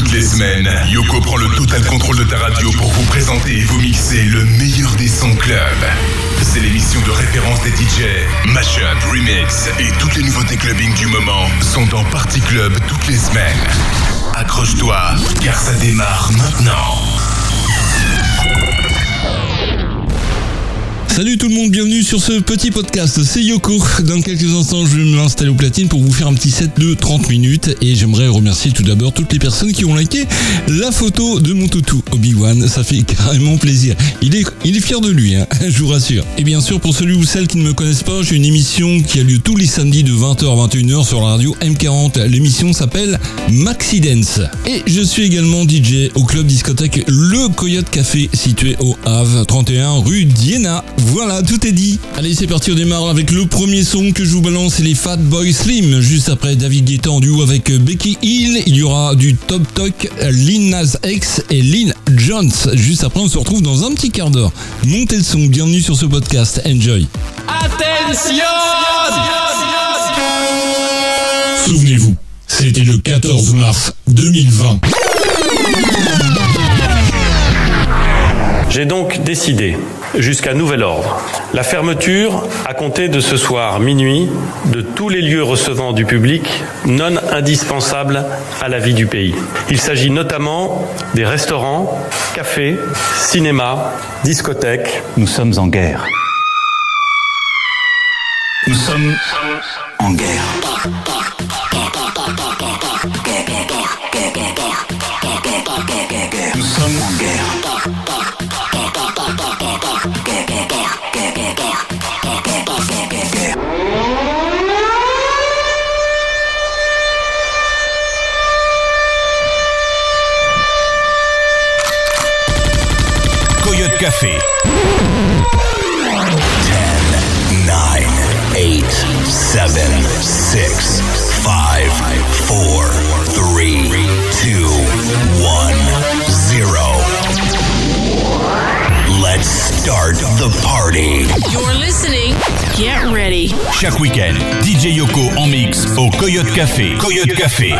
Toutes les semaines, Yoko prend le total contrôle de ta radio pour vous présenter et vous mixer le meilleur des sons club. C'est l'émission de référence des DJ. Mashup, remix et toutes les nouveautés clubbing du moment sont dans Party Club toutes les semaines. Accroche-toi, car ça démarre maintenant. Salut tout le monde, bienvenue sur ce petit podcast, c'est Yoko. Dans quelques instants, je vais m'installer au platine pour vous faire un petit set de 30 minutes et j'aimerais remercier tout d'abord toutes les personnes qui ont liké la photo de mon toutou Obi-Wan, ça fait carrément plaisir. Il est, il est fier de lui, hein, je vous rassure. Et bien sûr, pour celui ou celles qui ne me connaissent pas, j'ai une émission qui a lieu tous les samedis de 20h à 21h sur la radio M40. L'émission s'appelle Maxi Dance. Et je suis également DJ au club discothèque Le Coyote Café situé au Havre 31 rue Diana. Voilà, tout est dit. Allez, c'est parti, on démarre avec le premier son que je vous balance, c'est les Fat Boy Slim. Juste après David Guetta en duo avec Becky Hill, il y aura du Top Talk, Lin Nas X et Lynn Jones. Juste après, on se retrouve dans un petit quart d'heure. Montez le son, bienvenue sur ce podcast, enjoy. Attention Souvenez-vous, c'était le 14 mars 2020. J'ai donc décidé, jusqu'à nouvel ordre, la fermeture, à compter de ce soir minuit, de tous les lieux recevant du public non indispensables à la vie du pays. Il s'agit notamment des restaurants, cafés, cinémas, discothèques. Nous sommes en guerre. Nous sommes en guerre. DJ Yoko en mix au Coyote Café. Coyote Café.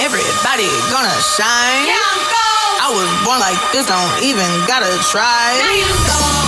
Everybody gonna shine. I'm gold. I was born like this, don't even gotta try. I like shot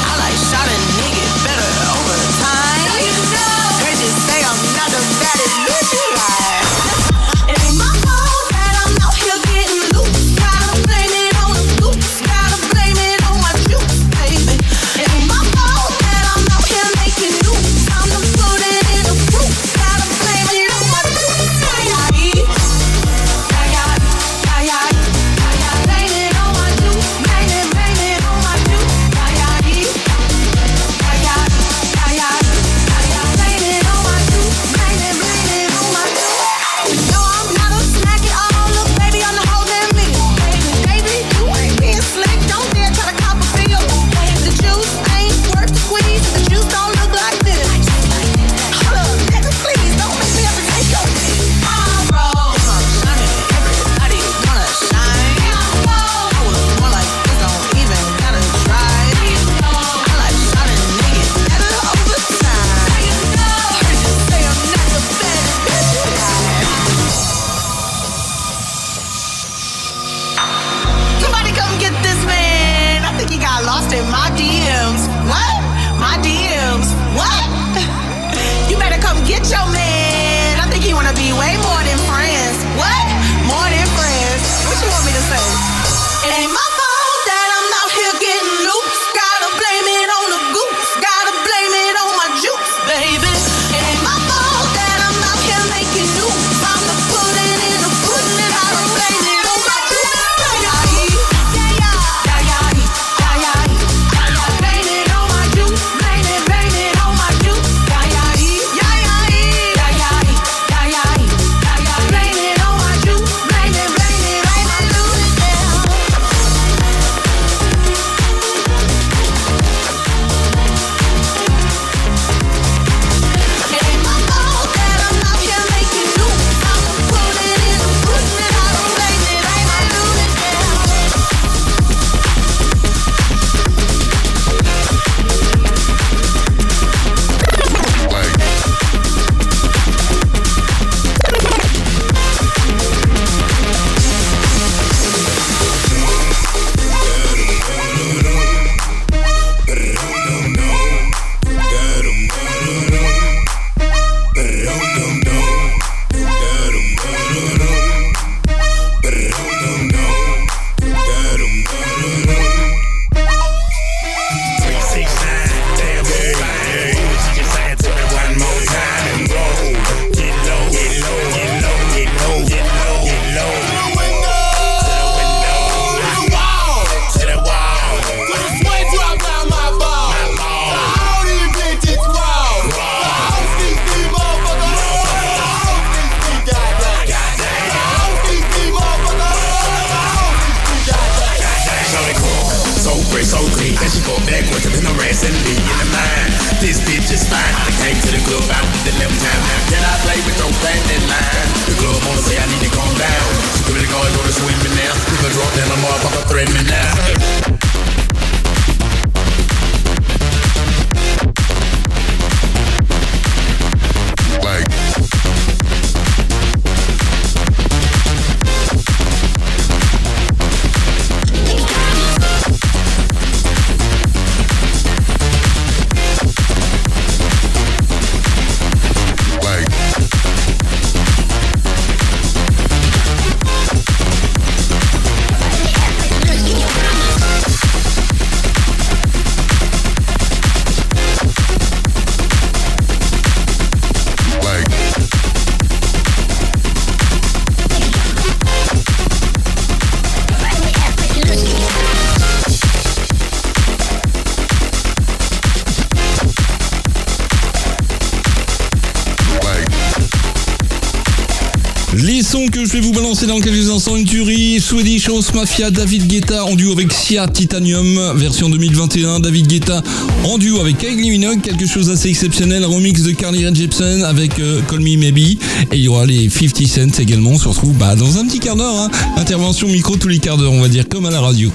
instants, une tuerie, Swedish House Mafia, David Guetta en duo avec Sia Titanium, version 2021, David Guetta en duo avec Kylie Minogue, quelque chose d'assez exceptionnel, remix de Carly Rae Jepsen avec euh, Call Me Maybe, et il y aura les 50 Cents également, on se retrouve bah, dans un petit quart d'heure, hein. intervention micro tous les quarts d'heure on va dire, comme à la radio.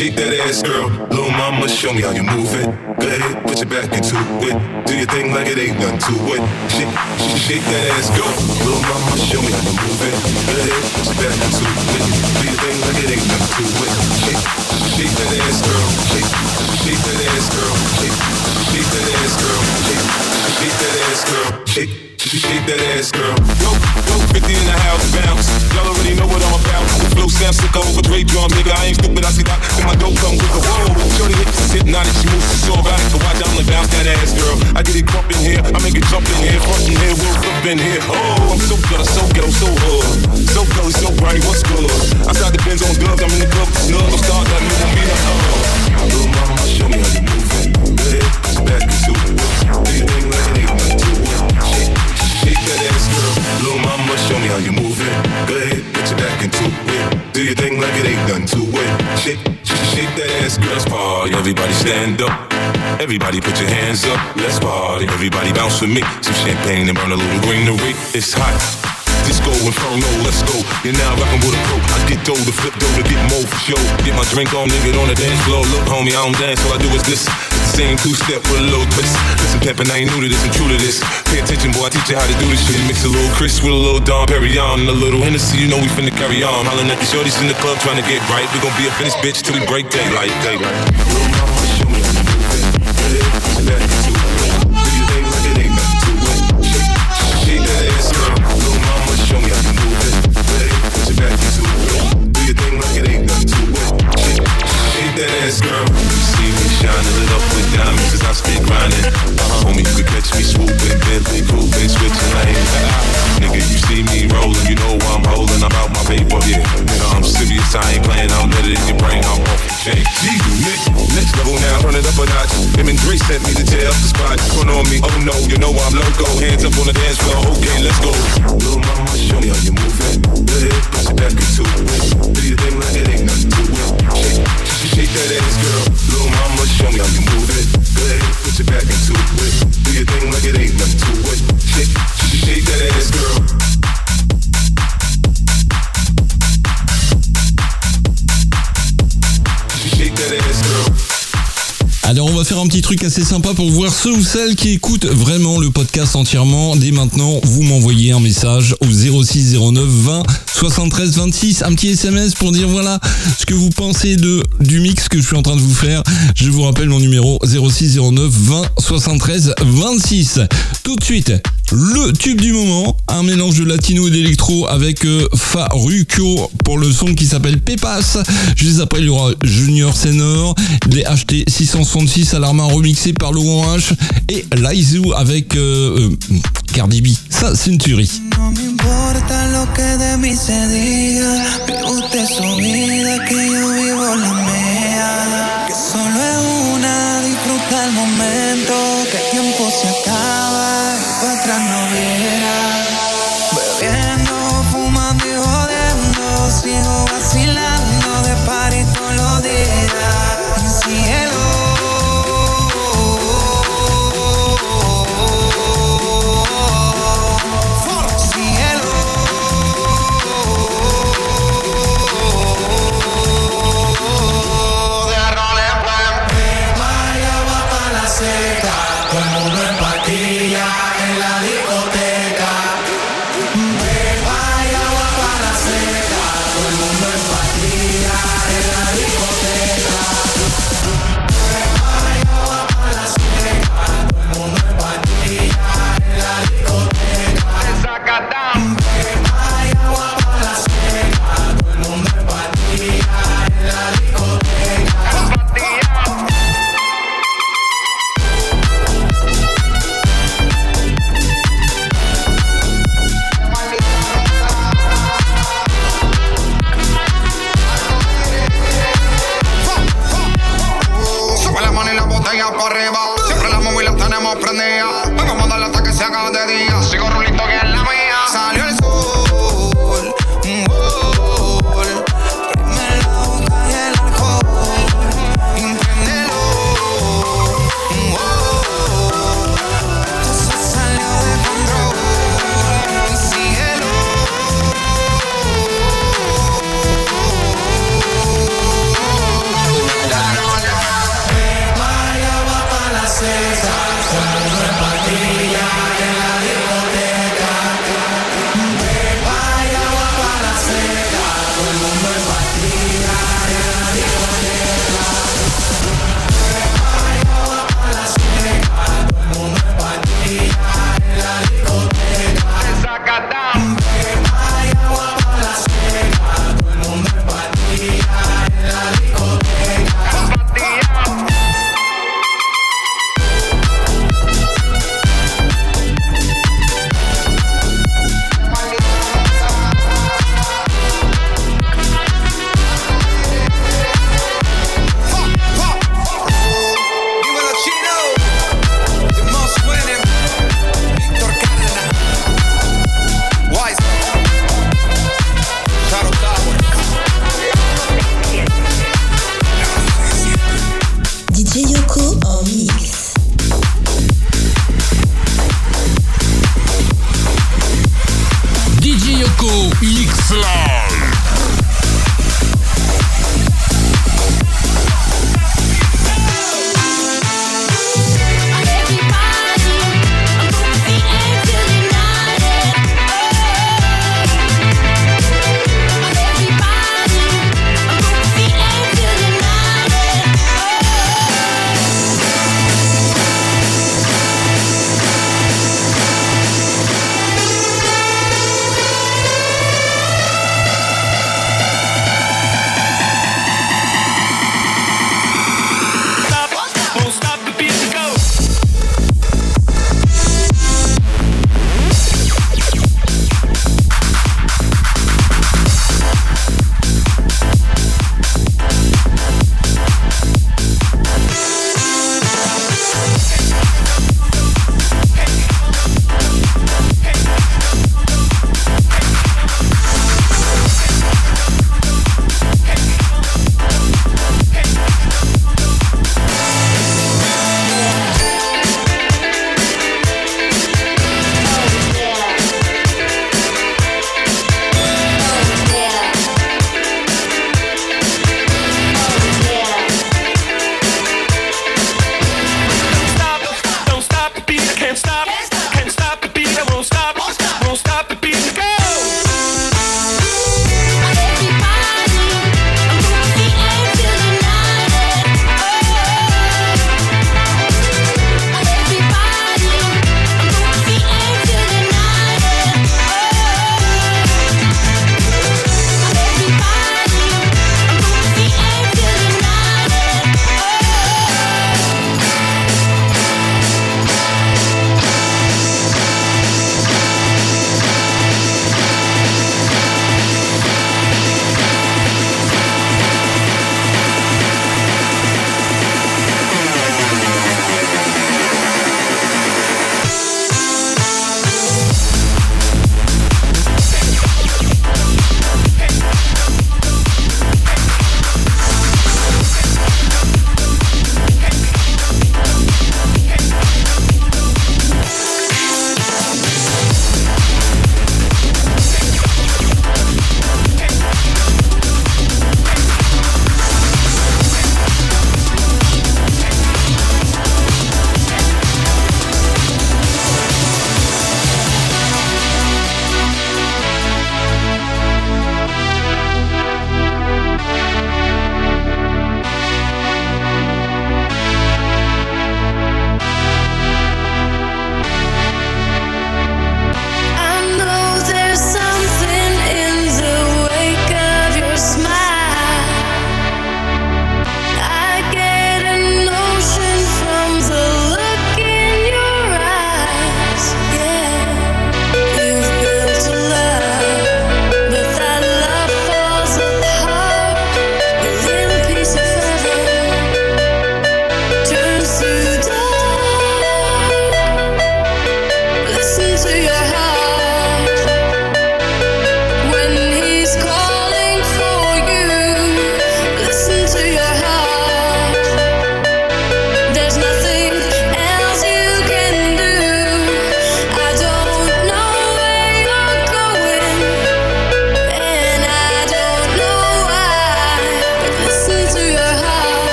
Shake that ass, girl. Little mama, show me how you move it. Go ahead, put your back into it. Do your thing like it ain't nothing to it. Shake, shake that ass, girl. Little mama, show me how you move it. Go ahead, put your back into it. Do your thing like it ain't nothing to it. Shake, shake that ass, girl. Shake, shake that ass, girl. Shake, shake that ass, girl. Shake, shake that ass, girl. Shake. She shake that ass, girl. Yo, yo, 50 in the house, bounce. Y'all already know what I'm about. Flow sound sick over Dre drum, nigga. I ain't stupid, I see that. And my dope come with the whoa. Shorty hips is hypnotic, she moves so erotic. So watch out, I'ma bounce that ass, girl. I get it crump in here, I make it jump in here, front in here, we'll in here. Oh, I'm so good, I'm so ghetto, so hood. So gully, so bright, what's good? Outside the Benz on dubs, I'm in the club, snug. I'm start that new one, be like, oh. Little mama, show me how you move it. Go your back into it. Like it ain't nothing to it. Shake, shake that ass, girl. Let's party, everybody stand up. Everybody put your hands up. Let's party, everybody bounce with me. Some champagne and burn a little greenery. It's hot. Disco Inferno, let's go. You're now rockin' with a pro. I get dough to flip dough to get more for show. Get my drink on, nigga, on the dance floor. Look, homie, I don't dance, all I do is this. It's the same two step with a little twist. Listen, Peppin', I ain't new to this, I'm true to this. Pay attention, boy, I teach you how to do this shit. Mix a little Cris with a little Dom Perignon and a little Hennessy, you know we finna carry on. Hollin' at the shorties in the club trying to get right. We gon' be a finished bitch till we break daylight, daylight. Show me how move it. Grinding. Uh-huh. Homie, you could catch me swooping, Bentley, grooving, switching lanes. Nigga, you see me rolling, you know why I'm holding. I'm out my paper, yeah. Nigga, I'm serious, I ain't playing. I'm it in your brain, I'm off the chain. Next level now, turn it up a notch. Him and Dre sent me to tear up the spot. Front on me, oh no, you know I'm loco. Hands up on the dance floor, okay, let's go. Little mama, show me how you move it. Go ahead, put your back into it. Do your thing like it ain't nothing to it. Shake, shake that ass, girl. Little mama, show me how you move it. Go ahead, put your back into it. Do your thing like it ain't nothing to it. Shake, shake that ass, girl. Alors on va faire un petit truc assez sympa pour voir ceux ou celles qui écoutent vraiment le podcast entièrement. Dès maintenant, vous m'envoyez un message au 06 09 20 73 26, un petit SMS pour dire voilà ce que vous pensez de du mix que je suis en train de vous faire. Je vous rappelle mon numéro 06 09 20 73 26. Tout de suite, le tube du moment, un mélange de latino et d'électro avec euh, pour le son qui s'appelle Pepas. Juste après, il y aura Junior Senor, les HT 666 Alarma remixé par Laurent H et Laizu avec euh, euh, Cardi B. Ça, c'est une tuerie. Se diga. Vive usted su vida, que yo vivo la mía.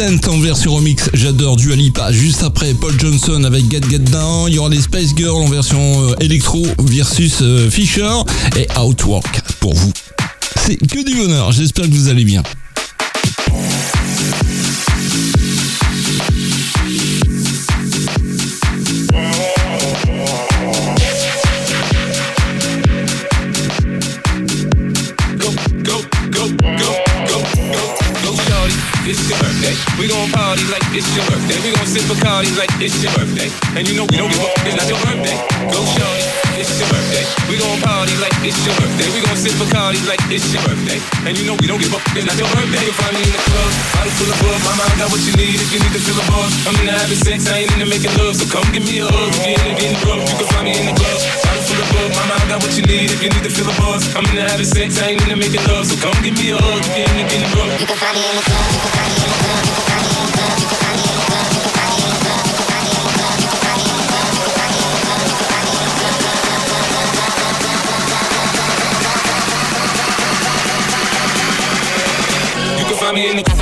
En version remix, j'adore Dua Lipa. Juste après, Paul Johnson avec Get Get Down. Il y aura les Space Girls en version euh, électro versus euh, Fisher et Outwork pour vous. C'est que du bonheur, j'espère que vous allez bien. we gon' party like it's your birthday. We gon' sip Bacardi like it's your birthday. And you know we don't give a it's not your birthday. Go shorty, it's your birthday. We gon' party like it's your birthday. We gon' sip Bacardi like it's your birthday. And you know we don't give a it's not your birthday. You find me in the club, bottle full of bug. My mind got what you need if you need to feel a buzz. I'm in the having sex, I ain't into making love. So come give me a hug. If you're into getting drunk. you can find me in the club, bottle full of bug. My mind got what you need if you need to feel a buzz. I'm in the having sex, I ain't into making love. So come give me a hug. If you're getting you can find me in the club. You can find me in the club. money in the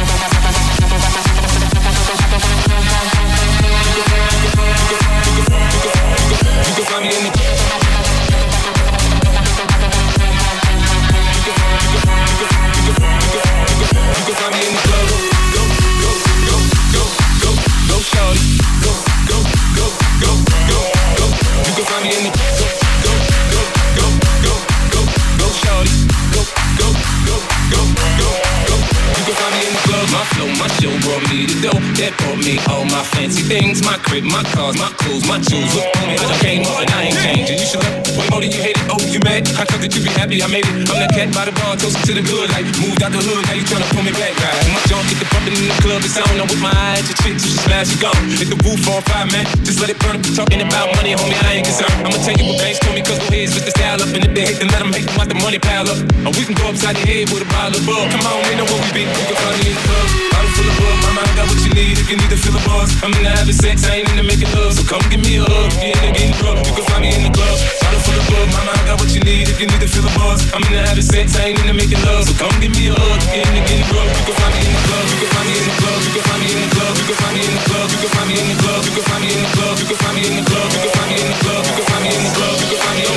my fancy things. My crib, my cars, my clothes, my jewels. Look on me, I came up and I ain't changing. You should look. Way more than you hate it. Oh, you mad? How come that you be happy? I made it. I'm the cat by the bar, toasting to the good. Like moved out the hood, now you tryna pull me back. Right? My junk get the bumping in the club. It's on. I'm with my eyes. Your chick, so she smash it gone. Hit the roof on fire, man. Just let it burn. Talking about money, homie, I ain't concerned. I'ma tell you what banks told me, cause go ahead, switch the style up. And if they hate, then let them hate, them the money pile up. Or we can go upside the head with a bottle of. Come on, we know what we be. You can find me in the club. Full of bug. My mind got what you need if you need to feel the buzz. I'm into having sex, I ain't into making love. So come give me a hug. If you're getting drunk, you can find me in the club. Bottle full of bug. My mind got what you need if you need to feel the buzz. I'm into having sex, I ain't into making love. So come give me a hug. If you're getting drunk, you can find me in the club. You can find me in the club. You can find me in the club. You can find me in the club. You can find me in the club. You can find me in the club. You can find me in the club. You can find me in the club. You can find me in the club. You can find me in the club. You can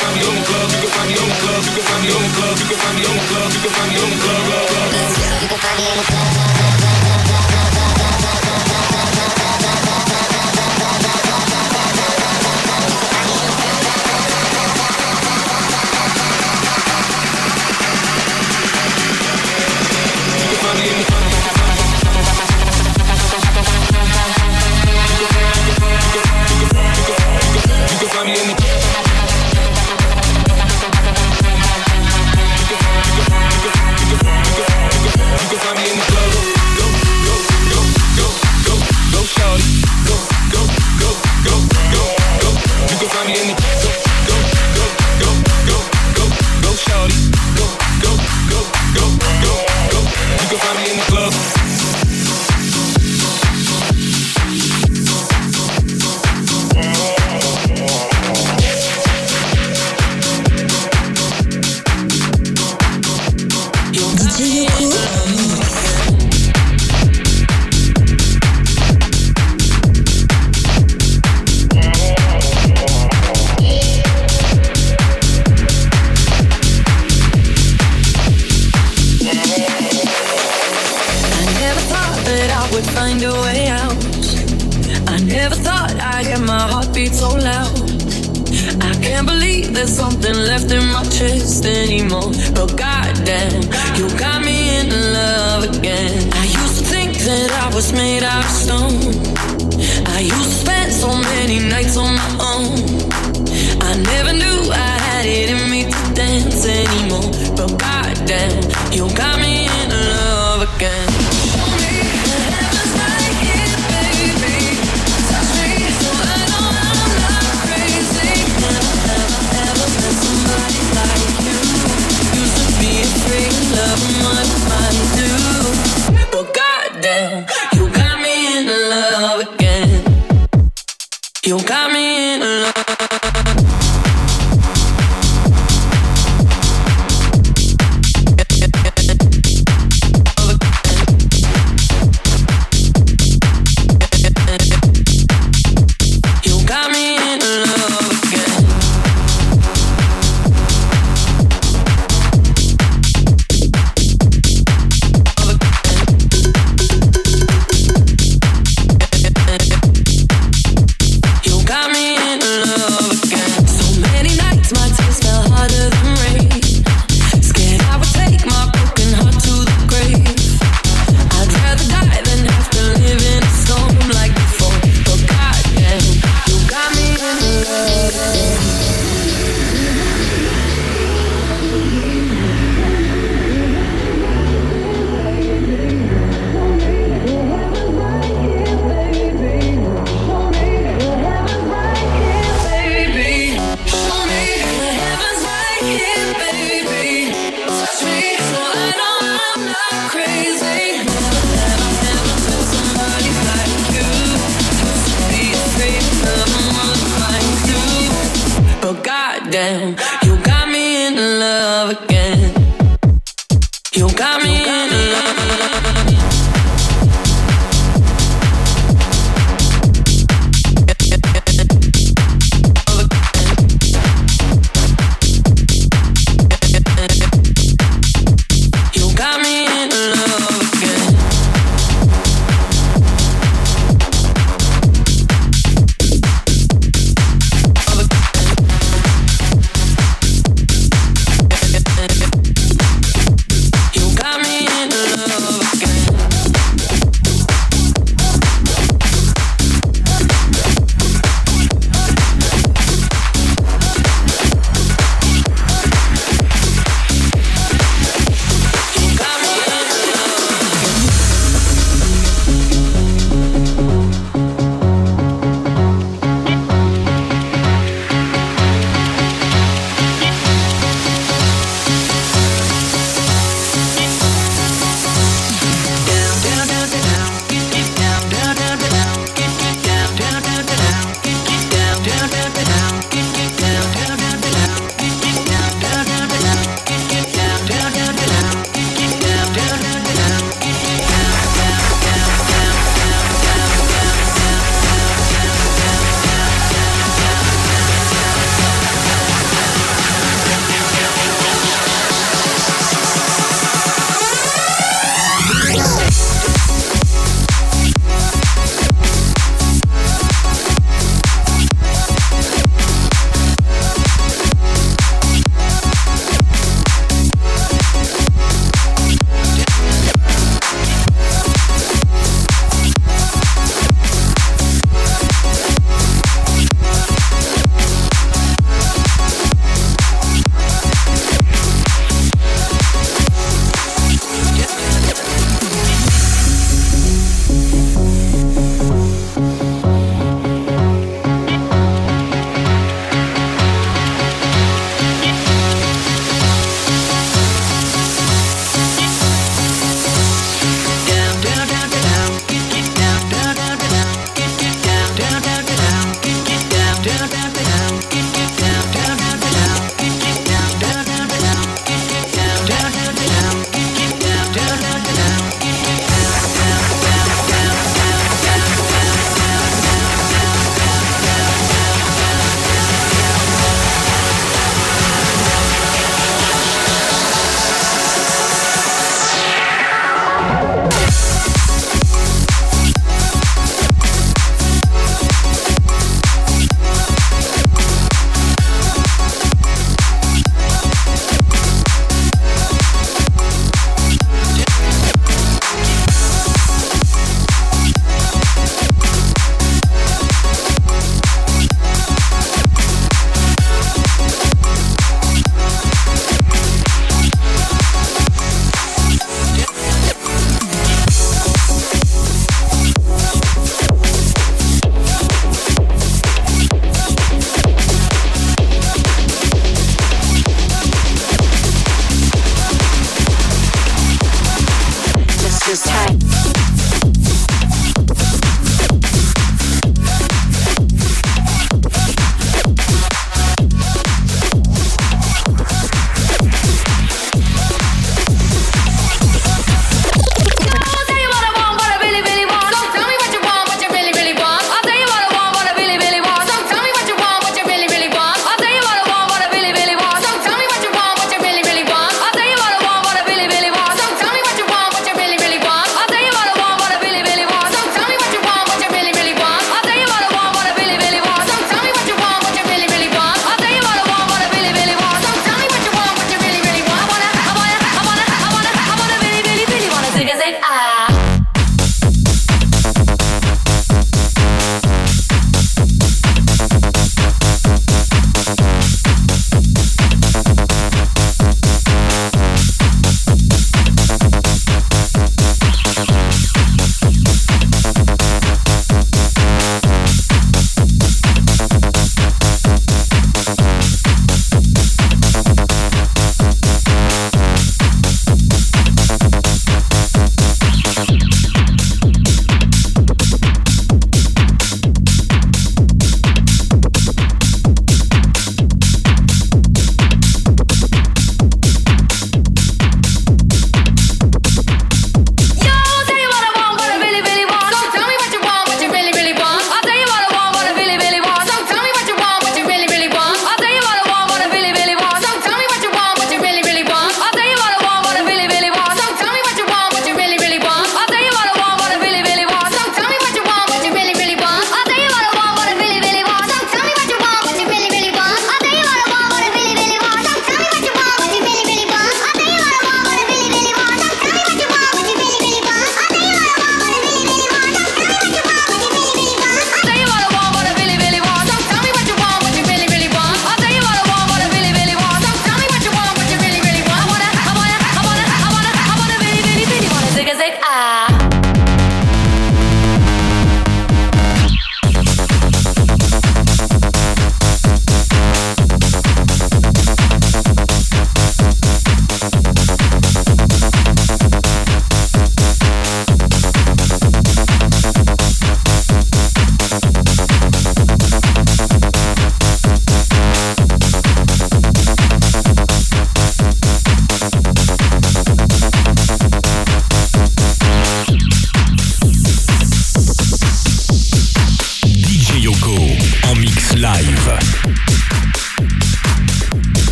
find me in the club. You can find me in the club. You can find me in the club. You can find me in the club. You can find me in the club.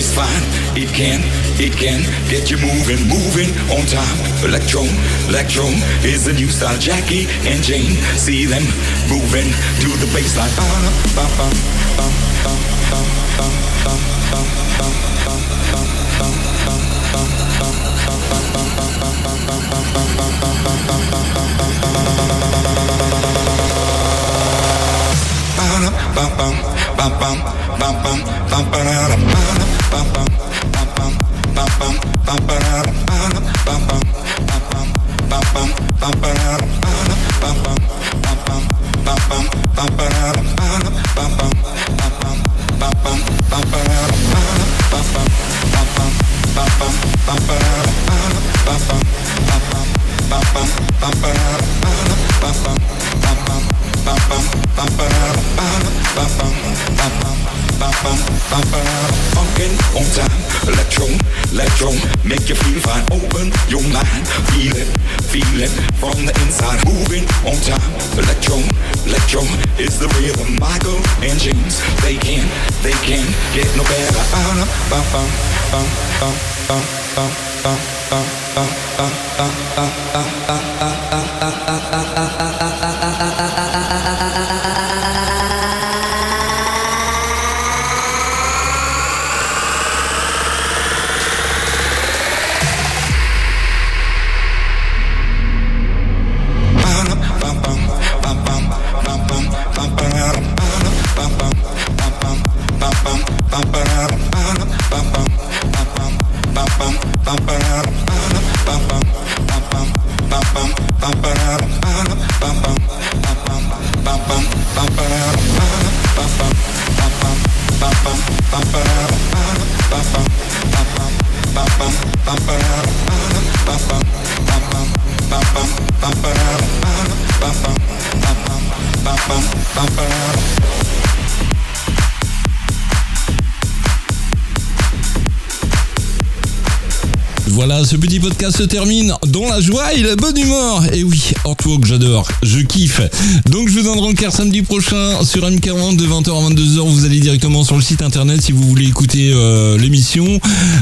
Is fine. It can, it can get you moving, moving on time. Electro, electro is the new style. Jackie and Jane, see them moving to the baseline. Ba-da, bum bum bum bum bum bum bum bum bum bum bum bum bum bum bum bum bum bum bum bum bum bum bum bum ba-da-da. Funkin' on time, electro, electro, make you feel fine. Open your mind, feel it, feel it from the inside. Moving on time, electro, electro is the rhythm. Michael and James, they can, they can get no better. Ba-da, bum bum bum bum bum bum bum bum bum bum bum bum bum bum bum Voilà, ce petit podcast se termine dans la joie et la bonne humeur. Et oui, Artwalk, j'adore, je kiffe. Donc je vous donne rencard samedi prochain sur M40 de 20h à 22h. Vous allez directement sur le site internet si vous voulez écouter euh, l'émission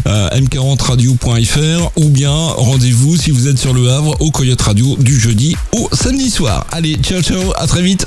euh, m40radio.fr ou bien rendez-vous si vous êtes sur le Havre au Coyote Radio du jeudi au samedi soir. Allez, ciao ciao, à très vite.